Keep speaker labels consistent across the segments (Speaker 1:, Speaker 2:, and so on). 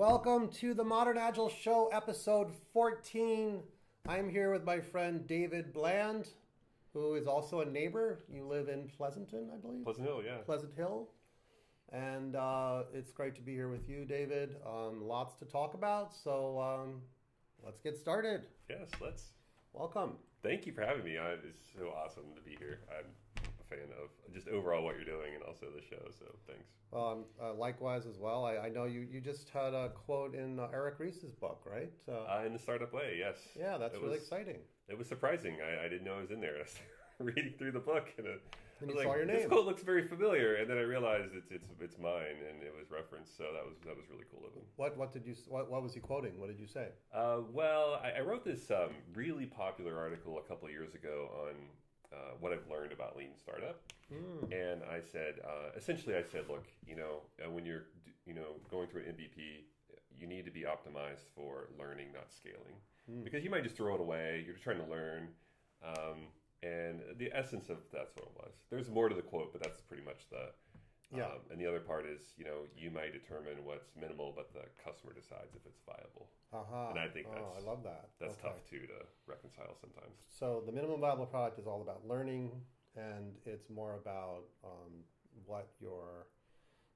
Speaker 1: Welcome to the Modern Agile Show, episode 14. I'm here with my friend David Bland, who is also a neighbor. You live in Pleasanton, I believe?
Speaker 2: Pleasant Hill, yeah.
Speaker 1: Pleasant Hill. And uh, it's great to be here with you, David. Um, lots to talk about, so um, let's get started.
Speaker 2: Yes, let's.
Speaker 1: Welcome.
Speaker 2: Thank you for having me. I, it's so awesome to be here. I'm fan of just overall what you're doing and also the show, so thanks.
Speaker 1: Um, uh, likewise, as well. I, I know you, you just had a quote in uh, Eric Ries's book, right? Uh,
Speaker 2: Uh, in the startup way, yes.
Speaker 1: yeah, that's
Speaker 2: It
Speaker 1: really
Speaker 2: was-
Speaker 1: exciting.
Speaker 2: It was surprising. I, I didn't know I was in there. I was reading through the book and, it, I
Speaker 1: And you
Speaker 2: like,
Speaker 1: saw your name.
Speaker 2: this quote looks very familiar, and then I realized it's it's it's mine, and it was referenced. So that was that was really cool of him.
Speaker 1: What what did you what, what was he quoting? What did you say?
Speaker 2: Uh, well, I, I wrote this um, really popular article a couple of years ago on uh, what I've learned about lean startup, and I said uh, essentially, I said, look, you know, uh, when you're you know going through an MVP, you need to be optimized for learning, not scaling, because you might just throw it away. You're just trying to learn. Um, and the essence of that's what it was. There's more to the quote, but that's pretty much the
Speaker 1: Yeah.
Speaker 2: um, and the other part is, you know, you might determine what's minimal, but the customer decides if it's viable.
Speaker 1: Aha.
Speaker 2: And I think that's,
Speaker 1: oh,
Speaker 2: that's-
Speaker 1: I love that.
Speaker 2: That's
Speaker 1: Okay.
Speaker 2: tough too to reconcile sometimes.
Speaker 1: So the minimum viable product is all about learning, and it's more about um, what your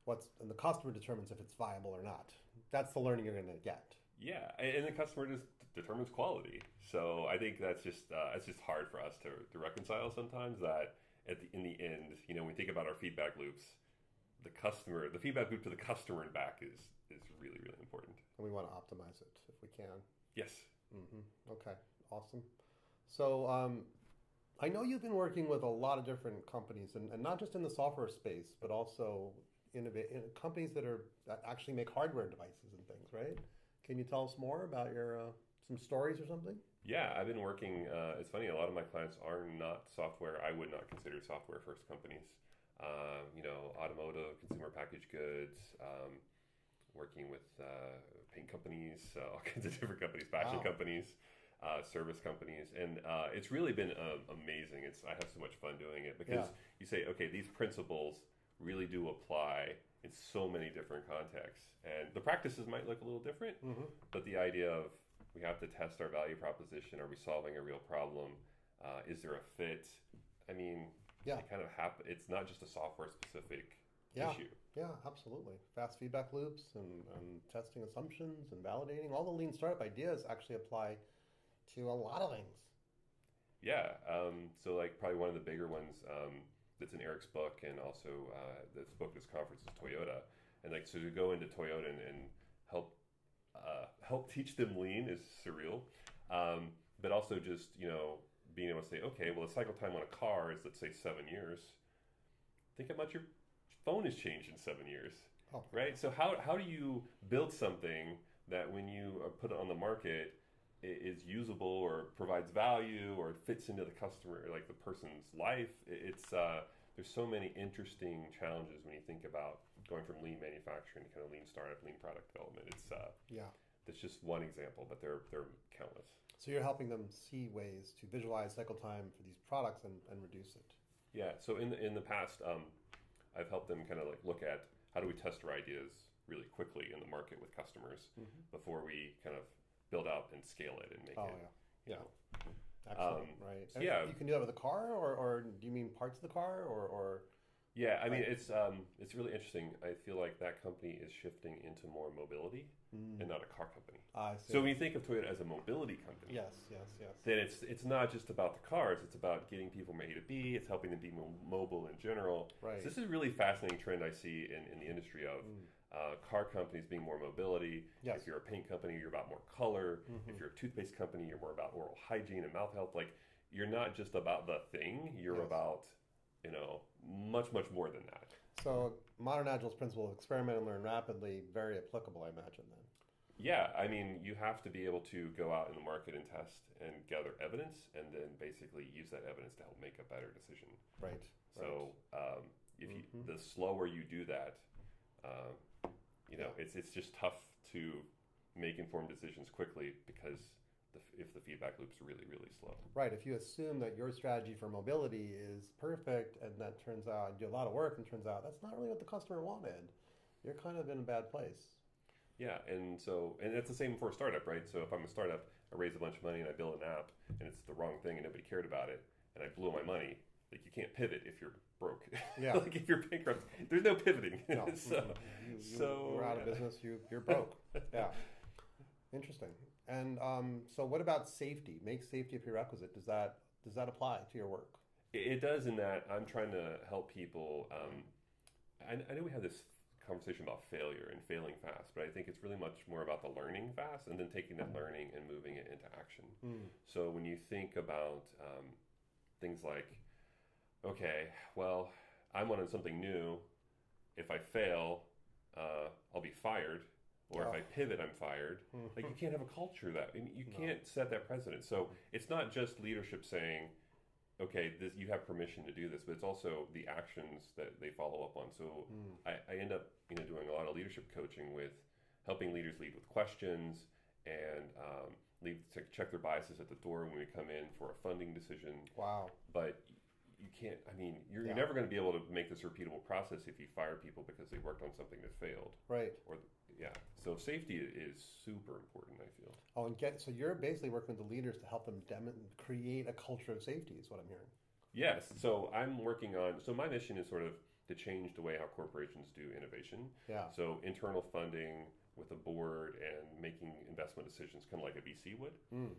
Speaker 1: what's and the customer determines if it's viable or not. That's the learning you're going to get.
Speaker 2: Yeah, and and the customer just determines quality. So I think that's just uh, it's just hard for us to, to reconcile sometimes. That at the, in the end, you know, when we think about our feedback loops, the customer, the feedback loop to the customer and back is is really really important.
Speaker 1: And we want to optimize it if we can.
Speaker 2: Yes.
Speaker 1: hmm Okay, awesome. So um, I know you've been working with a lot of different companies, and, and not just in the software space, but also innova- in companies that are that actually make hardware devices and things, right? Can you tell us more about your uh, some stories or something?
Speaker 2: Yeah, I've been working. Uh, it's funny. A lot of my clients are not software. I would not consider software first companies. Um, you know, automotive, consumer packaged goods. Um, working with uh, paint companies, uh, all kinds of different companies, fashion
Speaker 1: Wow.
Speaker 2: companies, uh, service companies, and uh, it's really been uh, amazing. It's I have so much fun doing it because
Speaker 1: Yeah.
Speaker 2: you say, okay, these principles really do apply in so many different contexts, and the practices might look a little different, but the idea of we have to test our value proposition. Are we solving a real problem? Uh, is there a fit? I mean,
Speaker 1: Yeah.
Speaker 2: it kind of happen. It's not just a software specific
Speaker 1: Yeah.
Speaker 2: issue.
Speaker 1: Yeah, absolutely. Fast feedback loops and, and testing assumptions and validating. All the lean startup ideas actually apply to a lot of things.
Speaker 2: Yeah. Um, so, like, probably one of the bigger ones um, that's in Eric's book, and also uh, this book, this conference is Toyota. And like, so to go into Toyota and, and help uh, help teach them lean is surreal. Um, but also just you know being able to say, okay, well, the cycle time on a car is let's say seven years. Think how much your phone has changed in seven years
Speaker 1: Oh,
Speaker 2: right? So how how do you build something that when you put it on the market is usable or provides value or fits into the customer like the person's life? It's uh, there's so many interesting challenges when you think about going from lean manufacturing to kind of lean startup, lean product development. It's uh,
Speaker 1: yeah.
Speaker 2: that's just one example, but there there are countless.
Speaker 1: So you're helping them see ways to visualize cycle time for these products and, and reduce it.
Speaker 2: Yeah. So in the, in the past, um, I've helped them kind of like look at how do we test our ideas really quickly in the market with customers before we kind of build out and scale it and make it.
Speaker 1: Oh
Speaker 2: it.
Speaker 1: yeah, yeah.
Speaker 2: know.
Speaker 1: Excellent.
Speaker 2: Um,
Speaker 1: right.
Speaker 2: so
Speaker 1: And
Speaker 2: yeah.
Speaker 1: You can do that with a car, or, or do you mean parts of the car, or, or
Speaker 2: Yeah, I mean
Speaker 1: Right.
Speaker 2: it's um, it's really interesting. I feel like that company is shifting into more mobility and not a car company.
Speaker 1: I see.
Speaker 2: So when you think of Toyota as a mobility company,
Speaker 1: yes, yes, yes.
Speaker 2: then it's it's not just about the cars. It's about getting people from A to B. It's helping them be mo- mobile in general.
Speaker 1: Right.
Speaker 2: So this is a really fascinating trend I see in, in the industry of uh, car companies being more mobility.
Speaker 1: Yes.
Speaker 2: If you're a paint company, you're about more color. If you're a toothpaste company, you're more about oral hygiene and mouth health. Like you're not just about the thing. You're
Speaker 1: Yes.
Speaker 2: about you know much much more than that.
Speaker 1: So modern agile's principle of experiment and learn rapidly very applicable, I imagine. Then.
Speaker 2: Yeah, I mean, you have to be able to go out in the market and test and gather evidence, and then basically use that evidence to help make a better decision.
Speaker 1: Right.
Speaker 2: So, um, if you,
Speaker 1: Mhm.
Speaker 2: the slower you do that, um, you know, it's it's just tough to make informed decisions quickly because the, if the feedback loop's really really slow.
Speaker 1: Right. If you assume that your strategy for mobility is perfect and that turns out you do a lot of work and turns out that's not really what the customer wanted, you're kind of in a bad place.
Speaker 2: Yeah, and so and it's the same for a startup, right? So if I'm a startup, I raise a bunch of money and I build an app, and it's the wrong thing and nobody cared about it, and I blew my money. Like you can't pivot if you're broke.
Speaker 1: Yeah.
Speaker 2: like if you're bankrupt, there's no pivoting.
Speaker 1: No. Mm-hmm.
Speaker 2: so,
Speaker 1: you, you,
Speaker 2: so
Speaker 1: you're out of business. You you're broke. yeah. Interesting. And um, so, what about safety? Make safety a prerequisite. Does that does that apply to your work?
Speaker 2: It, does in that I'm trying to help people. Um, I, I know we had this conversation about failure and failing fast, but I think it's really much more about the learning fast and then taking that learning and moving it into action.
Speaker 1: Mm.
Speaker 2: So when you think about um, things like, okay, well, I'm wanting something new. If I fail, uh, I'll be fired. Or if. I pivot, I'm fired. Like you can't have a culture that I mean, you can't set that precedent. So it's not just leadership saying, okay, this, you have permission to do this, but it's also the actions that they follow up on. So
Speaker 1: Mm.
Speaker 2: I, I end up you know doing a lot of leadership coaching with helping leaders lead with questions and um, lead to check their biases at the door when we come in for a funding decision.
Speaker 1: Wow.
Speaker 2: But you can't. I mean, you're,
Speaker 1: Yeah.
Speaker 2: you're never going to be able to make this repeatable process if you fire people because they worked on something that failed.
Speaker 1: Right.
Speaker 2: Or yeah, so safety is super important. I feel.
Speaker 1: Oh, and get so you're basically working with the leaders to help them dem- create a culture of safety. Is what I'm hearing.
Speaker 2: Yes. So I'm working on. So my mission is sort of to change the way how corporations do innovation.
Speaker 1: Yeah.
Speaker 2: So internal funding with a board and making investment decisions, kind of like a VC would.
Speaker 1: Mm.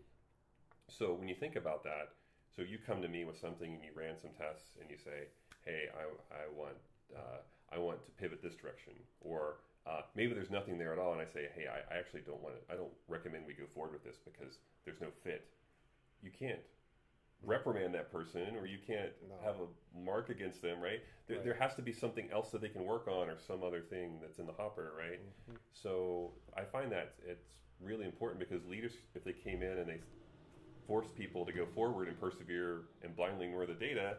Speaker 2: So when you think about that, so you come to me with something and you ran some tests and you say, "Hey, I, I want uh, I want to pivot this direction," or uh, maybe there's nothing there at all, and I say, "Hey, I, I actually don't want to. I don't recommend we go forward with this because there's no fit." You can't reprimand that person, or you can't
Speaker 1: No.
Speaker 2: have a mark against them, right? There,
Speaker 1: Right.
Speaker 2: there has to be something else that they can work on, or some other thing that's in the hopper, right?
Speaker 1: Mhm.
Speaker 2: So I find that it's really important because leaders, if they came in and they force people to go forward and persevere and blindly ignore the data,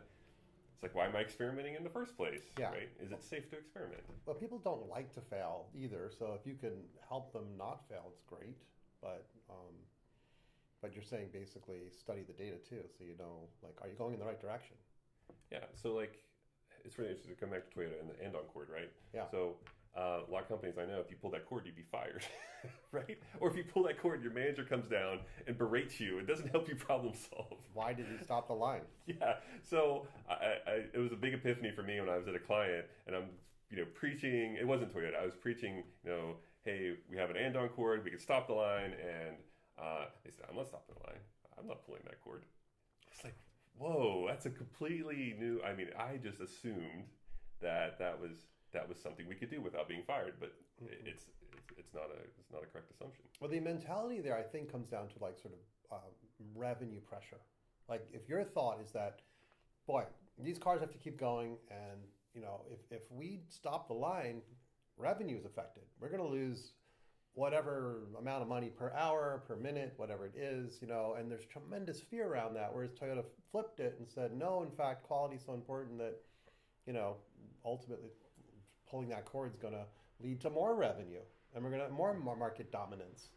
Speaker 2: it's like, why am I experimenting in the first place?
Speaker 1: Yeah.
Speaker 2: Right? Is it safe to experiment?
Speaker 1: Well, people don't like to fail either. So if you can help them not fail, it's great. But um, but you're saying basically study the data too, so you know like are you going in the right direction?
Speaker 2: Yeah. So like, it's really interesting to come back to Toyota and the andon cord, right?
Speaker 1: Yeah.
Speaker 2: So uh, a lot of companies I know, if you pull that cord, you'd be fired, right? Or if you pull that cord, your manager comes down and berates you. It doesn't help you problem solve.
Speaker 1: Why did you stop the line?
Speaker 2: Yeah. So I, I, it was a big epiphany for me when I was at a client and I'm, you know, preaching. It wasn't Toyota. I was preaching, you know, hey, we have an andon cord. We can stop the line. And uh, they said, I'm not stopping the line. I'm not pulling that cord. It's like, whoa, that's a completely new. I mean, I just assumed that that was that was something we could do without being fired, but
Speaker 1: Mhm.
Speaker 2: it's, it's it's not a it's not a correct assumption.
Speaker 1: Well, the mentality there, I think, comes down to like sort of um, revenue pressure. Like, if your thought is that, boy, these cars have to keep going, and you know, if if we stop the line, revenue is affected. We're going to lose whatever amount of money per hour, per minute, whatever it is, you know. And there's tremendous fear around that. Whereas Toyota flipped it and said, no, in fact, quality is so important that, you know, ultimately pulling that cord is going to lead to more revenue and we're going to have more market dominance.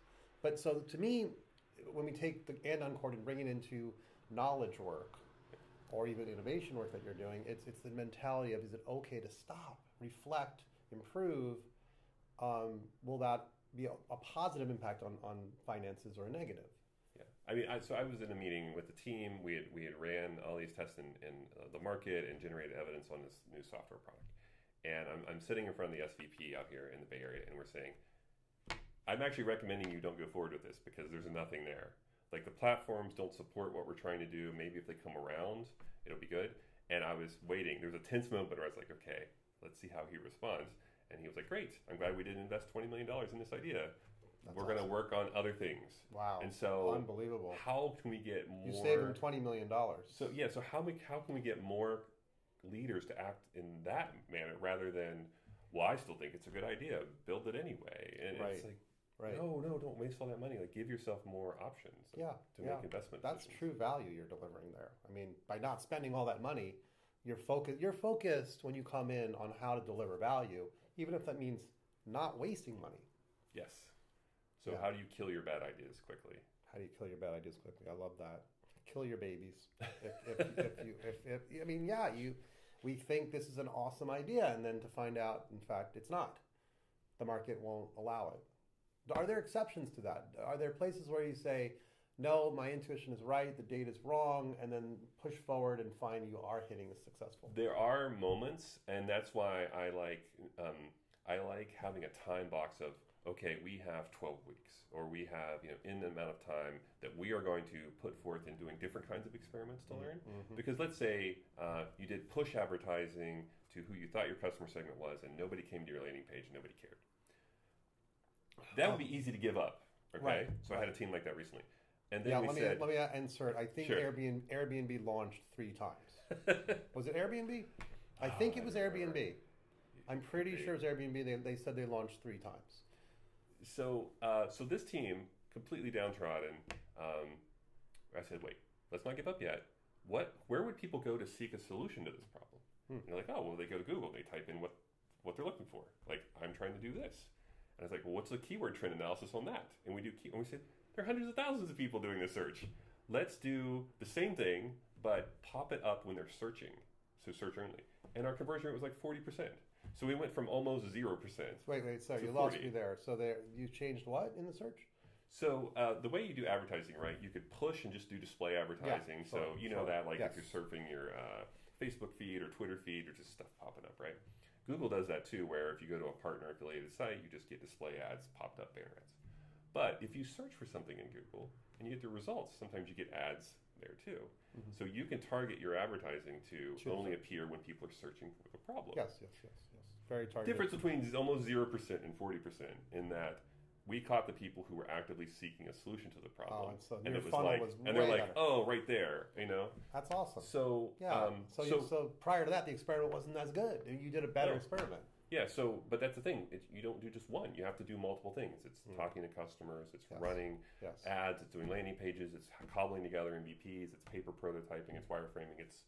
Speaker 1: But so to me, when we take the andon cord and bring it into knowledge work or even innovation work that you're doing, it's, it's the mentality of is it okay to stop, reflect, improve? Um, will that be a, a positive impact on, on finances or a negative?
Speaker 2: Yeah, I mean, I, so I was in a meeting with the team. We had we had ran all these tests in, in uh, the market and generated evidence on this new software product. And I'm, I'm sitting in front of the SVP out here in the Bay Area, and we're saying, I'm actually recommending you don't go forward with this because there's nothing there. Like the platforms don't support what we're trying to do. Maybe if they come around, it'll be good. And I was waiting. There was a tense moment where I was like, okay, let's see how he responds. And he was like, great. I'm glad we didn't invest $20 million in this idea.
Speaker 1: That's
Speaker 2: we're going to work on other things.
Speaker 1: Wow.
Speaker 2: And so,
Speaker 1: Unbelievable.
Speaker 2: how can we get more?
Speaker 1: You saved him $20 million.
Speaker 2: So yeah, so how we, how can we get more leaders to act in that manner rather than, well, I still think it's a good idea, build it anyway, and
Speaker 1: Right.
Speaker 2: it's like,
Speaker 1: right.
Speaker 2: no, no, don't waste all that money. Like, give yourself more options
Speaker 1: Yeah.
Speaker 2: to
Speaker 1: yeah.
Speaker 2: make investment.
Speaker 1: That's
Speaker 2: decisions.
Speaker 1: true value you're delivering there. I mean, by not spending all that money, you're focused. You're focused when you come in on how to deliver value, even if that means not wasting money.
Speaker 2: Yes. So
Speaker 1: Yeah.
Speaker 2: how do you kill your bad ideas quickly?
Speaker 1: How do you kill your bad ideas quickly? I love that. Kill your babies. If, if, if you, if, if, I mean, yeah, you, we think this is an awesome idea, and then to find out, in fact, it's not. The market won't allow it. Are there exceptions to that? Are there places where you say, no, my intuition is right, the data is wrong, and then push forward and find you are hitting a successful?
Speaker 2: There are moments, and that's why I like um, I like having a time box of okay, we have 12 weeks, or we have you know in the amount of time that we are going to put forth in doing different kinds of experiments to learn.
Speaker 1: Mhm.
Speaker 2: Because let's say uh, you did push advertising to who you thought your customer segment was, and nobody came to your landing page, and nobody cared. That would be easy to give up. Okay,
Speaker 1: Right,
Speaker 2: so I had a team like that recently, and then
Speaker 1: Yeah,
Speaker 2: we
Speaker 1: let me
Speaker 2: said,
Speaker 1: let me insert. I think
Speaker 2: Sure.
Speaker 1: Airbnb Airbnb launched three times. Was it Airbnb? I think
Speaker 2: Ah,
Speaker 1: it was
Speaker 2: remember.
Speaker 1: Airbnb. I'm pretty
Speaker 2: Maybe.
Speaker 1: sure it was Airbnb. They, they said they launched three times.
Speaker 2: So, uh, so this team, completely downtrodden. Um, I said, wait, let's not give up yet. What? Where would people go to seek a solution to this problem?
Speaker 1: Hmm.
Speaker 2: And they're like, oh, well, they go to Google. They type in what what they're looking for. Like, I'm trying to do this. And I was like, well, what's the keyword trend analysis on that? And we do. Key- and we said there are hundreds of thousands of people doing this search. Let's do the same thing, but pop it up when they're searching. So search only. And our conversion rate was like forty percent. So we went from almost zero percent
Speaker 1: Wait, wait, sorry, you lost me there. So there, you changed what in the search?
Speaker 2: So uh, the way you do advertising, right? You could push and just do display advertising. so
Speaker 1: sure,
Speaker 2: you know that, like
Speaker 1: Yes.
Speaker 2: if you're surfing your uh, Facebook feed or Twitter feed or just stuff popping up, right? Google does that too, where if you go to a partner affiliated site, you just get display ads, popped up banner ads. But if you search for something in Google and you get the results, sometimes you get ads there too.
Speaker 1: Mhm.
Speaker 2: So you can target your advertising to only appear when people are searching for the problem.
Speaker 1: Yes, yes, yes, yes. Very targeted.
Speaker 2: Difference between almost zero percent and forty percent in that we caught the people who were actively seeking a solution to the problem,
Speaker 1: Oh, and so
Speaker 2: and it was like,
Speaker 1: was
Speaker 2: and they're like,
Speaker 1: better.
Speaker 2: oh, right there, you know.
Speaker 1: That's awesome.
Speaker 2: So
Speaker 1: Yeah.
Speaker 2: um,
Speaker 1: so,
Speaker 2: so,
Speaker 1: you, so prior to that, the experiment wasn't as good. And you did a better
Speaker 2: No.
Speaker 1: experiment.
Speaker 2: yeah, so but that's the thing. It's, you don't do just one. You have to do multiple things. It's
Speaker 1: Mm.
Speaker 2: talking to customers. It's
Speaker 1: Yes.
Speaker 2: running
Speaker 1: Yes.
Speaker 2: ads. It's doing landing pages. It's cobbling together MVPs. It's paper prototyping. It's wireframing. It's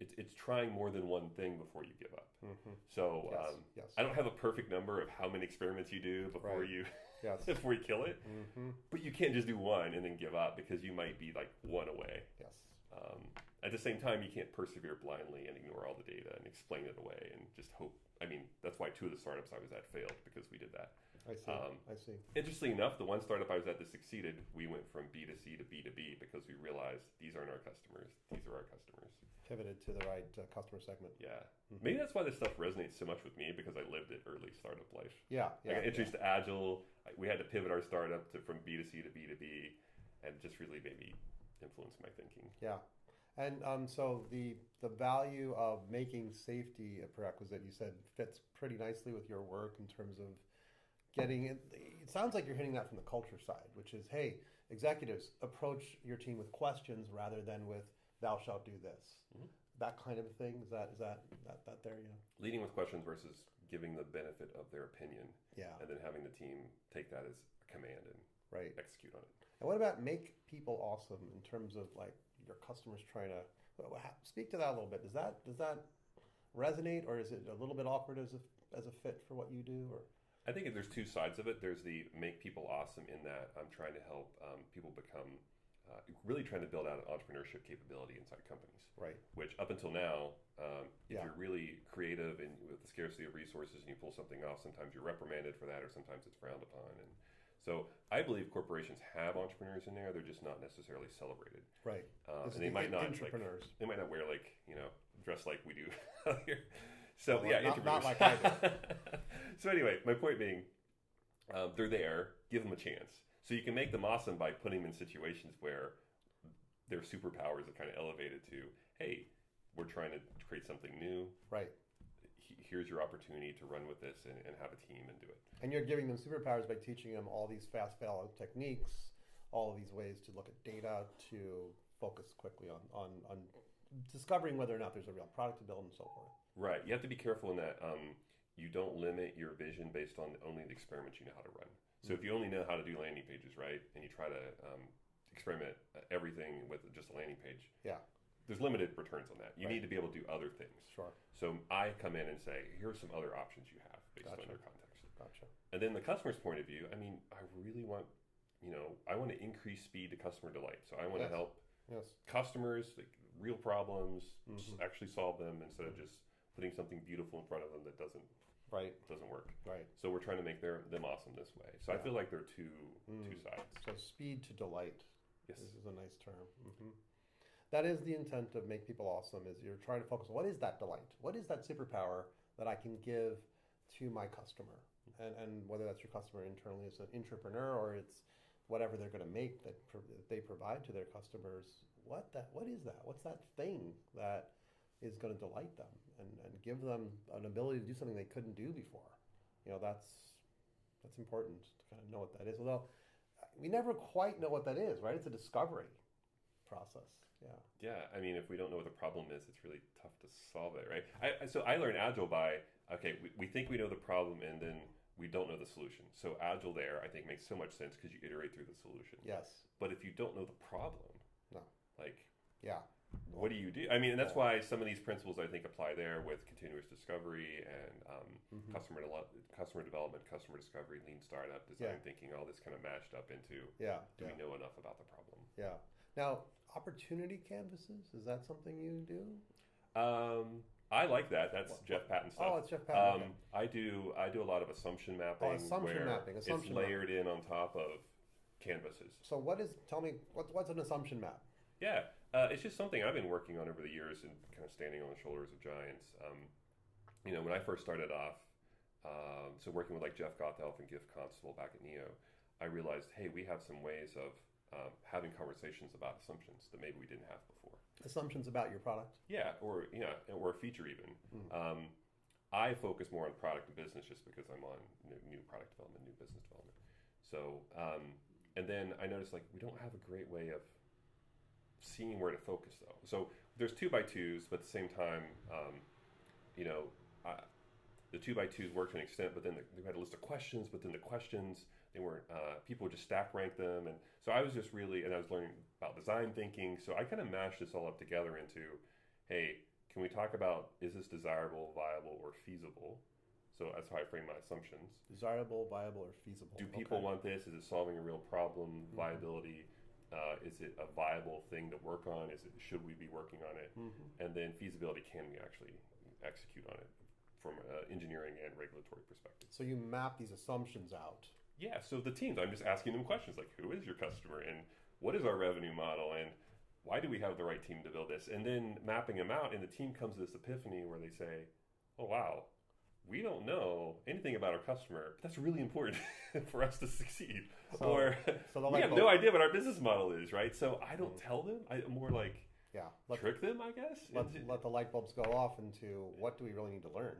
Speaker 2: it's, it's trying more than one thing before you give up.
Speaker 1: hmm
Speaker 2: So
Speaker 1: Yes.
Speaker 2: um,
Speaker 1: yes.
Speaker 2: I don't have a perfect number of how many experiments you do before
Speaker 1: Right.
Speaker 2: you
Speaker 1: yes.
Speaker 2: before you kill it.
Speaker 1: hmm
Speaker 2: But you can't just do one and then give up because you might be like one away.
Speaker 1: Yes.
Speaker 2: Um, at the same time, you can't persevere blindly and ignore all the data and explain it away and just hope. I mean, that's why two of the startups I was at failed because we did that.
Speaker 1: I see.
Speaker 2: Um,
Speaker 1: I see.
Speaker 2: Interestingly enough, the one startup I was at that succeeded, we went from B2C to B2B because we realized these aren't our customers, these are our customers.
Speaker 1: Pivoted to the right uh, customer segment.
Speaker 2: Yeah.
Speaker 1: Mhm.
Speaker 2: Maybe that's why this stuff resonates so much with me because I lived it early startup life.
Speaker 1: Yeah.
Speaker 2: I
Speaker 1: Yeah.
Speaker 2: got introduced to Agile. We had to pivot our startup to, from B2C to B2B and it just really made me influence my thinking.
Speaker 1: Yeah. And um, so the the value of making safety a prerequisite, you said, fits pretty nicely with your work in terms of getting it. It sounds like you're hitting that from the culture side, which is, hey, executives, approach your team with questions rather than with "Thou shalt do this."
Speaker 2: Mhm.
Speaker 1: That kind of thing. Is that is that that, that there? Yeah.
Speaker 2: Leading with questions versus giving the benefit of their opinion
Speaker 1: Yeah.
Speaker 2: and then having the team take that as a command and
Speaker 1: Right.
Speaker 2: execute on it.
Speaker 1: And what about make people awesome in terms of like your customers trying to speak to that a little bit? Does that does that resonate, or is it a little bit awkward as a as a fit for what you do? Or
Speaker 2: I think there's two sides of it. There's the make people awesome in that I'm trying to help um, people become uh, really trying to build out an entrepreneurship capability inside companies.
Speaker 1: right,
Speaker 2: Which up until now, um, if
Speaker 1: Yeah.
Speaker 2: you're really creative and with the scarcity of resources and you pull something off, sometimes you're reprimanded for that, or sometimes it's frowned upon. And so I believe corporations have entrepreneurs in there; they're just not necessarily celebrated,
Speaker 1: right.
Speaker 2: uh, and they might not like, they might not wear like you know dress like we do out here. So
Speaker 1: Well,
Speaker 2: yeah,
Speaker 1: not- not like I
Speaker 2: so anyway, my point being, um, they're there. Give them a chance. So you can make them awesome by putting them in situations where their superpowers are kind of elevated to, hey, we're trying to create something new.
Speaker 1: right,
Speaker 2: Here's your opportunity to run with this and, and have a team and do it.
Speaker 1: and you're giving them superpowers by teaching them all these fast follow techniques, all of these ways to look at data, to focus quickly on on on discovering whether or not there's a real product to build and so forth.
Speaker 2: Right. You have to be careful in that um, you don't limit your vision based on only the experiments you know how to run. So if you only know how to do landing pages, right, and you try to um, experiment uh, everything with just a landing page,
Speaker 1: Yeah.
Speaker 2: there's limited returns on that. You
Speaker 1: Right.
Speaker 2: need to be able to do other things.
Speaker 1: Sure,
Speaker 2: So I come in and say, here are some other options you have based
Speaker 1: Gotcha.
Speaker 2: on your context.
Speaker 1: gotcha.
Speaker 2: And then the customer's point of view, I mean, I really want, you know, I want to increase speed to customer delight. So I want
Speaker 1: Yes.
Speaker 2: to help
Speaker 1: Yes,
Speaker 2: customers, like real problems,
Speaker 1: Mhm.
Speaker 2: actually solve them instead of just putting something beautiful in front of them that doesn't
Speaker 1: Right.
Speaker 2: doesn't work.
Speaker 1: Right.
Speaker 2: So we're trying to make their them awesome this way. So I feel like they're two
Speaker 1: Mm.
Speaker 2: two sides.
Speaker 1: So speed to delight.
Speaker 2: Yes.
Speaker 1: This is a nice term. hmm That is the intent of make people awesome. Is you're trying to focus. on What is that delight? What is that superpower that I can give to my customer? And and whether that's your customer internally as an entrepreneur or it's whatever they're going to make that, pro- that they provide to their customers. What that? What is that? What's that thing that is going to delight them and, and give them an ability to do something they couldn't do before? You know, that's that's important to kind of know what that is. Although we never quite know what that is, right? It's a discovery process. Yeah.
Speaker 2: Yeah, I mean, if we don't know what the problem is, it's really tough to solve it, right? I, so I learned Agile by okay, we, we think we know the problem, and then we don't know the solution. So Agile there, I think, makes so much sense because you iterate through the solution.
Speaker 1: Yes.
Speaker 2: But if you don't know the problem. Like
Speaker 1: Yeah.
Speaker 2: what do you do? I mean, and that's why some of these principles I think apply there with continuous discovery and um,
Speaker 1: Mhm.
Speaker 2: customer de- customer development, customer discovery, lean startup, design
Speaker 1: Yeah.
Speaker 2: thinking, all this kind of mashed up into
Speaker 1: Yeah.
Speaker 2: do
Speaker 1: Yeah.
Speaker 2: we know enough about the problem?
Speaker 1: Yeah. Now, opportunity canvases is that something you do?
Speaker 2: Um, I like that. That's
Speaker 1: What-
Speaker 2: Jeff Patton stuff.
Speaker 1: Oh, it's Jeff Patton.
Speaker 2: Um, I do I do a lot of assumption mapping.
Speaker 1: Oh, assumption mapping, assumption
Speaker 2: it's layered in on top of canvases.
Speaker 1: So what is? Tell me what, what's an assumption map?
Speaker 2: Yeah, uh, it's just something I've been working on over the years and kind of standing on the shoulders of giants. Um, you know, when I first started off, um, so working with like Jeff Gothelf and Giff Constable back at Neo, I realized, hey, we have some ways of um, having conversations about assumptions that maybe we didn't have before.
Speaker 1: Assumptions about your product.
Speaker 2: Yeah, or yeah, or a feature even.
Speaker 1: Mm.
Speaker 2: Um, I focus more on product and business just because I'm on new, new product development, new business development. So, um, and then I noticed like we don't have a great way of seeing where to focus though. So there's two by twos, but at the same time, um, you know, I, the two by twos worked to an extent, but then the, they had a list of questions, but then the questions they weren't uh, people would just stack rank them, and so I was just really and I was learning about design thinking. So I kind of mashed this all up together into, hey, can we talk about is this desirable, viable, or feasible? So that's how I frame my assumptions.
Speaker 1: Desirable, viable, or feasible.
Speaker 2: Do people
Speaker 1: Okay.
Speaker 2: want this? Is it solving a real problem? Viability? Uh, is it a viable thing to work on? Is it should we be working on it?
Speaker 1: Mhm.
Speaker 2: And then feasibility: can we actually execute on it from an engineering and regulatory perspective?
Speaker 1: So you map these assumptions out.
Speaker 2: Yeah. So the teams, I'm just asking them questions like, who is your customer, and what is our revenue model, and why do we have the right team to build this? And then mapping them out, and the team comes to this epiphany where they say, "Oh wow." We don't know anything about our customer, but that's really important for us to succeed.
Speaker 1: So-
Speaker 2: or
Speaker 1: so
Speaker 2: we
Speaker 1: light
Speaker 2: have
Speaker 1: bulb-
Speaker 2: no idea what our business model is, right? So I don't mm-hmm. tell them. I more like
Speaker 1: Yeah. Let,
Speaker 2: trick them, I guess.
Speaker 1: let,
Speaker 2: into-
Speaker 1: let the light bulbs go off into what do we really need to learn?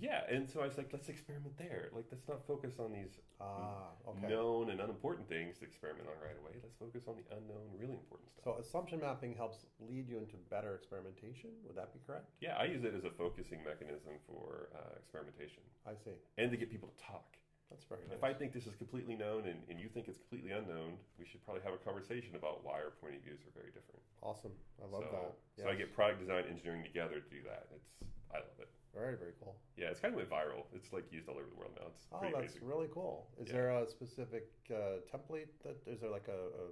Speaker 2: Yeah, and so I was like, let's experiment there. Like, let's not focus on these
Speaker 1: Ah, okay.
Speaker 2: known and unimportant things to experiment on right away. Let's focus on the unknown, really important stuff.
Speaker 1: So assumption mapping helps lead you into better experimentation. Would that be correct?
Speaker 2: yeah, I use it as a focusing mechanism for uh, experimentation
Speaker 1: I see.
Speaker 2: and to get people to talk.
Speaker 1: That's very nice.
Speaker 2: If I think this is completely known and, and you think it's completely unknown, we should probably have a conversation about why our point of views are very different.
Speaker 1: awesome. I love
Speaker 2: so,
Speaker 1: that.
Speaker 2: So I get product design engineering together to do that. It's I love it.
Speaker 1: Very very cool.
Speaker 2: Yeah, it's kind of went viral. It's like used all over the world now. It's
Speaker 1: Oh, that's
Speaker 2: amazing.
Speaker 1: really cool. Is
Speaker 2: Yeah.
Speaker 1: there a specific uh, template that is there like a, a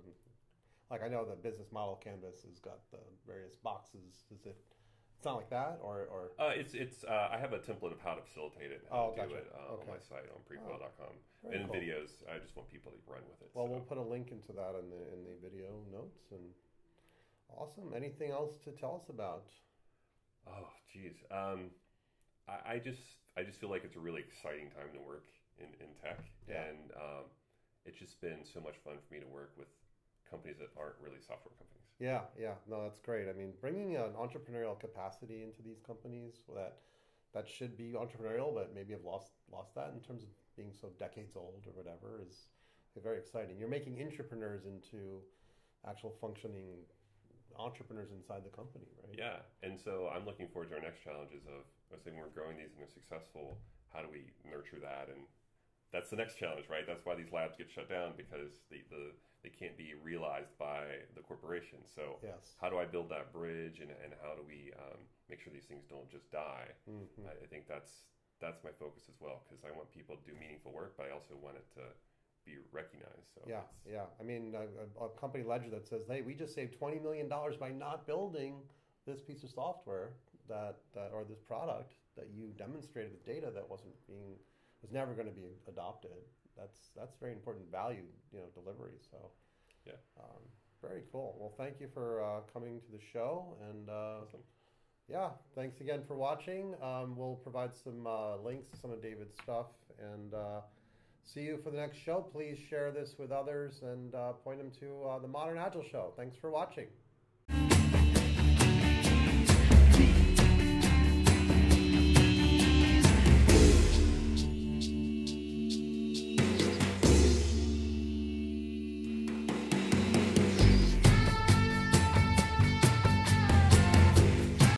Speaker 1: like I know the business model canvas has got the various boxes. Is it? It's not like that, or or
Speaker 2: Uh, it's it's. Uh, I have a template of how to facilitate it, how
Speaker 1: Oh,
Speaker 2: to do it uh,
Speaker 1: Okay.
Speaker 2: on my site on precoil.com.
Speaker 1: very
Speaker 2: and in
Speaker 1: cool.
Speaker 2: videos, I just want people to run with it.
Speaker 1: Well,
Speaker 2: so.
Speaker 1: we'll put a link into that in the in the video notes. And awesome. Anything else to tell us about?
Speaker 2: Oh, geez. Um, I, I just I just feel like it's a really exciting time to work in, in tech,
Speaker 1: Yeah.
Speaker 2: and um, it's just been so much fun for me to work with companies that aren't really software companies.
Speaker 1: Yeah, yeah. No, that's great. I mean, bringing an entrepreneurial capacity into these companies that that should be entrepreneurial, but maybe have lost lost that in terms of being so decades old or whatever is very exciting. You're making entrepreneurs into actual functioning entrepreneurs inside the company, right?
Speaker 2: Yeah, and so I'm looking forward to our next challenges of let's say we're growing these and they're successful. How do we nurture that? And that's the next challenge, right? That's why these labs get shut down because the, the they can't be realized by the corporation. So
Speaker 1: Yes.
Speaker 2: how do I build that bridge and, and how do we um, make sure these things don't just die?
Speaker 1: hmm
Speaker 2: I, I think that's that's my focus as well because I want people to do meaningful work, but I also want it to be recognized. So
Speaker 1: Yeah, yeah. I mean, a, a, a company ledger that says, "Hey, we just saved twenty million dollars by not building this piece of software that, that or this product." that you demonstrated with data that wasn't being was never going to be adopted. That's that's very important value, you know, delivery. So
Speaker 2: Yeah.
Speaker 1: um, very cool. Well, thank you for uh, coming to the show, and uh,
Speaker 2: Awesome.
Speaker 1: yeah, thanks again for watching. Um, we'll provide some uh, links to some of David's stuff, and uh, see you for the next show. Please share this with others and uh, point them to uh, the Modern Agile Show. Thanks for watching.